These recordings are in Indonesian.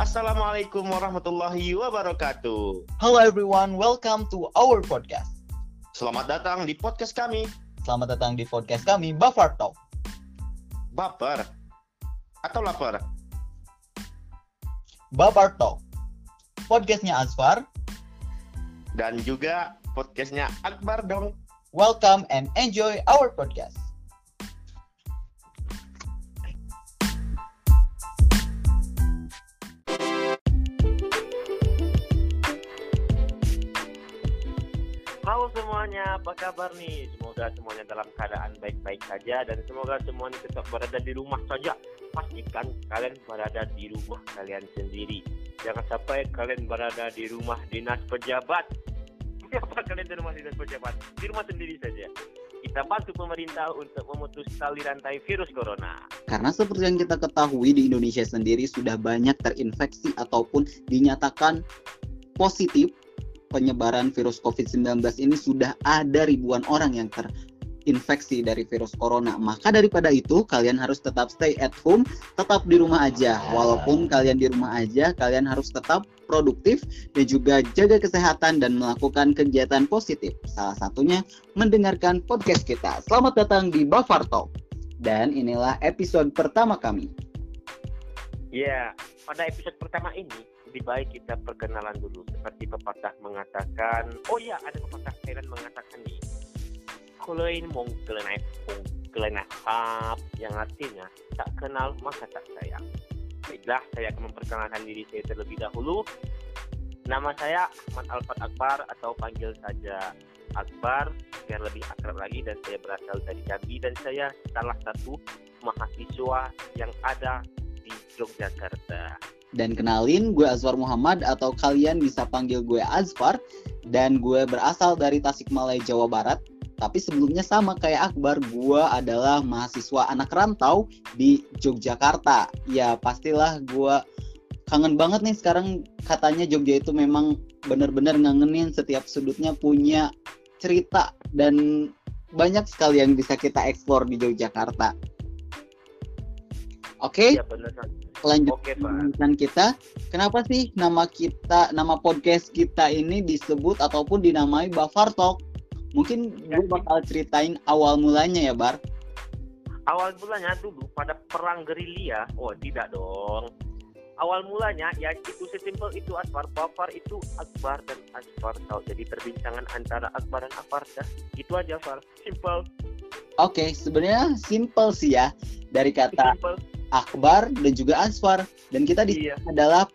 Assalamualaikum warahmatullahi wabarakatuh. Hello everyone, welcome to our podcast. Selamat datang di podcast kami, Selamat datang di podcast kami, Buffer Talk. Baper atau lapar. Buffer Talk. Podcastnya Asfar. Dan juga podcastnya Akbar dong. Welcome and enjoy our podcast. Semuanya, apa kabar nih? Semoga semuanya dalam keadaan baik-baik saja dan semoga semuanya tetap berada di rumah saja. Pastikan kalian berada di rumah kalian sendiri. Jangan sampai kalian berada di rumah dinas pejabat. Kenapa kalian di rumah dinas pejabat? Di rumah sendiri saja. Kita bantu pemerintah untuk memutus tali rantai virus corona. Karena seperti yang kita ketahui di Indonesia sendiri sudah banyak terinfeksi ataupun dinyatakan positif penyebaran virus COVID-19 ini sudah ada ribuan orang yang terinfeksi dari virus corona. Maka daripada itu, kalian harus tetap stay at home, tetap di rumah aja. Walaupun kalian di rumah aja, kalian harus tetap produktif dan juga jaga kesehatan dan melakukan kegiatan positif. Salah satunya mendengarkan podcast kita. Selamat datang di Buffer Talk. Dan inilah episode pertama kami. Ya, pada episode pertama ini lebih baik kita perkenalan dulu. Seperti pepatah mengatakan, oh iya ada pepatah Thailand mengatakan nih, ini mau kelenai kelenai hap yang artinya tak kenal maka tak sayang. Baiklah, saya akan memperkenalkan diri saya terlebih dahulu. Nama saya Ahmad Alfat Akbar atau panggil saja Akbar biar lebih akrab lagi dan saya berasal dari Jambi dan saya salah satu mahasiswa yang ada di Yogyakarta. Dan kenalin, gue Azwar Muhammad atau kalian bisa panggil gue Azfar dan gue berasal dari Tasikmalaya, Jawa Barat. Tapi sebelumnya sama kayak Akbar, gue adalah mahasiswa anak rantau di Yogyakarta. Ya pastilah gue kangen banget nih sekarang katanya Jogja itu memang benar-benar ngangenin setiap sudutnya punya cerita dan banyak sekali yang bisa kita explore di Yogyakarta. Oke? Ya benar lanjut pembahasan kita. Kenapa sih nama kita, nama podcast kita ini disebut ataupun dinamai Bafar Talk? Mungkin Ya, gue bakal ceritain awal mulanya ya, Bar. Awal mulanya dulu pada perang gerilya, oh tidak dong. Awal mulanya ya itu sesimpel itu Akbar Bafar itu Akbar dan Akbar tahu. Jadi perbincangan antara Akbar dan Akbar dah. Itu aja Far. Simple. Oke, sebenarnya simple sih ya dari kata Simple. Akbar dan juga Asfar. Dan kita di Iya. adalah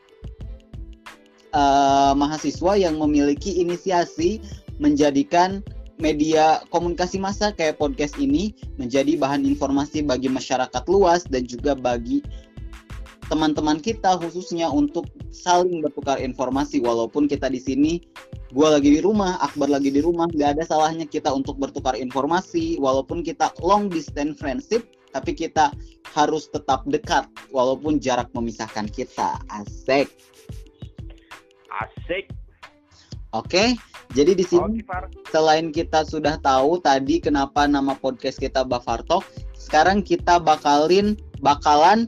eh, mahasiswa yang memiliki inisiasi menjadikan media komunikasi massa kayak podcast ini menjadi bahan informasi bagi masyarakat luas dan juga bagi teman-teman kita khususnya untuk saling bertukar informasi walaupun kita di sini gua lagi di rumah, Akbar lagi di rumah, nggak ada salahnya kita untuk bertukar informasi walaupun kita long distance friendship tapi kita harus tetap dekat walaupun jarak memisahkan kita. Asik. Asik. Oke. Jadi di sini selain kita sudah tahu tadi kenapa nama podcast kita Bafar Talk, sekarang kita bakalin bakalan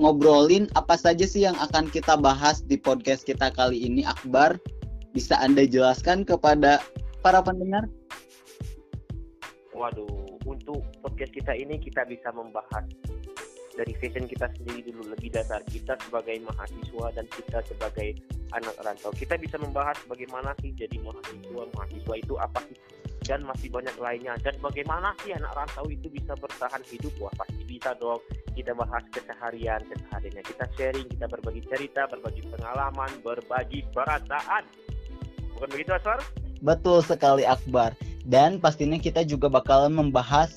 ngobrolin apa saja sih yang akan kita bahas di podcast kita kali ini Akbar bisa Anda jelaskan kepada para pendengar? Waduh, untuk podcast kita ini kita bisa membahas dari fashion kita sendiri dulu lebih dasar kita sebagai mahasiswa dan kita sebagai anak rantau. Kita bisa membahas bagaimana sih jadi mahasiswa, mahasiswa itu apa sih dan masih banyak lainnya dan bagaimana sih anak rantau itu bisa bertahan hidup wah pasti bisa dong kita bahas keseharian kesehariannya kita sharing kita berbagi cerita berbagi pengalaman berbagi perasaan bukan begitu Aswar? Betul sekali Akbar. Dan pastinya kita juga bakalan membahas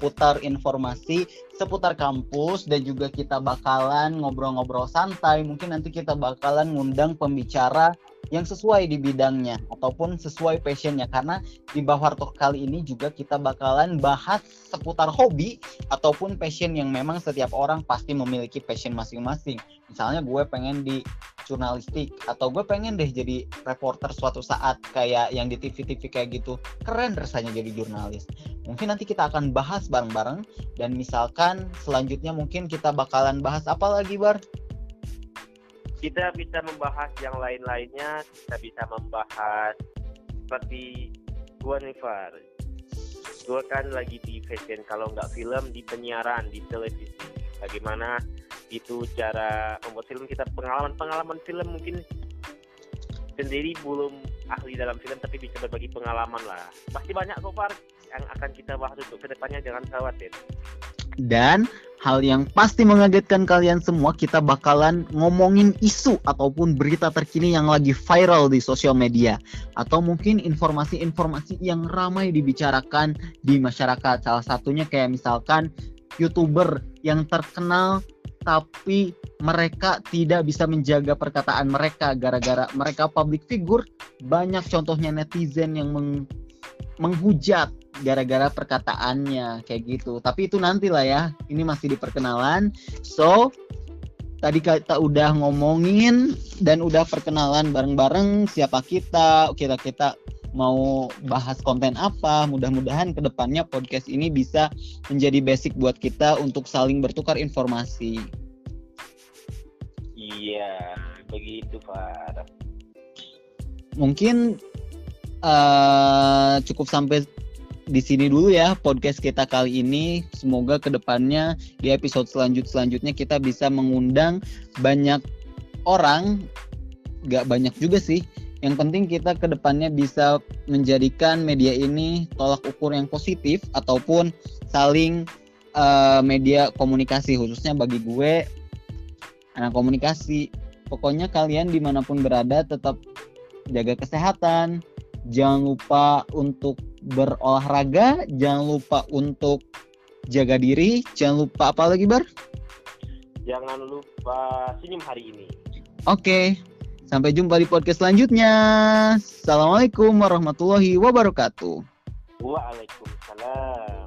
seputar informasi seputar kampus dan juga kita bakalan ngobrol-ngobrol santai. Mungkin nanti kita bakalan ngundang pembicara yang sesuai di bidangnya ataupun sesuai passionnya karena di Bawah Talk kali ini juga kita bakalan bahas seputar hobi ataupun passion yang memang setiap orang pasti memiliki passion masing-masing. Misalnya gue pengen di jurnalistik atau gue pengen deh jadi reporter suatu saat kayak yang di TV-TV kayak gitu. Keren rasanya jadi jurnalis. Mungkin nanti kita akan bahas bareng-bareng dan misalkan selanjutnya mungkin kita bakalan bahas apa lagi Bar? kita bisa membahas yang lain-lainnya kita bisa membahas seperti gua nih Far gua kan lagi di fashion kalau nggak film di penyiaran di televisi bagaimana itu cara membuat film kita pengalaman-pengalaman film mungkin sendiri belum ahli dalam film tapi bisa berbagi pengalaman lah. Pasti banyak kok Far yang akan kita bahas untuk ke depannya jangan khawatir. Dan hal yang pasti mengagetkan kalian semua kita bakalan ngomongin isu ataupun berita terkini yang lagi viral di sosial media. Atau mungkin informasi-informasi yang ramai dibicarakan di masyarakat. Salah satunya kayak misalkan youtuber yang terkenal tapi mereka tidak bisa menjaga perkataan mereka gara-gara mereka public figure. Banyak contohnya netizen yang meng menghujat gara-gara perkataannya kayak gitu. Tapi itu nanti lah ya ini masih di perkenalan so tadi kita udah ngomongin dan udah perkenalan bareng-bareng siapa kita kita kita mau bahas konten apa mudah-mudahan ke depannya podcast ini bisa menjadi basic buat kita untuk saling bertukar informasi iya begitu Pak mungkin uh, cukup sampai di sini dulu ya podcast kita kali ini. Semoga ke depannya di episode selanjut selanjutnya kita bisa mengundang banyak orang, gak banyak juga sih. Yang penting kita ke depannya bisa menjadikan media ini tolak ukur yang positif ataupun saling uh, media komunikasi khususnya bagi gue anak komunikasi. Pokoknya kalian di mana pun berada tetap jaga kesehatan, jangan lupa untuk berolahraga, jangan lupa untuk jaga diri, jangan lupa apa lagi Bar? Jangan lupa senyum hari ini. Oke, sampai jumpa di podcast selanjutnya. Assalamualaikum warahmatullahi wabarakatuh. Waalaikumsalam.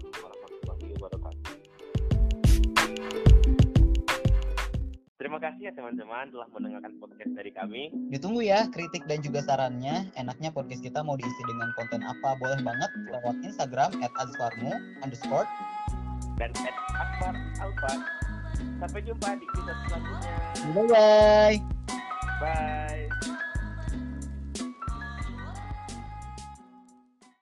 Terima kasih ya teman-teman telah mendengarkan podcast dari kami. Ditunggu ya kritik dan juga sarannya. Enaknya podcast kita mau diisi dengan konten apa? Boleh banget lewat Instagram at azfarmu underscore dan at akbar alfa. Sampai jumpa di episode selanjutnya. Bye-bye. Bye.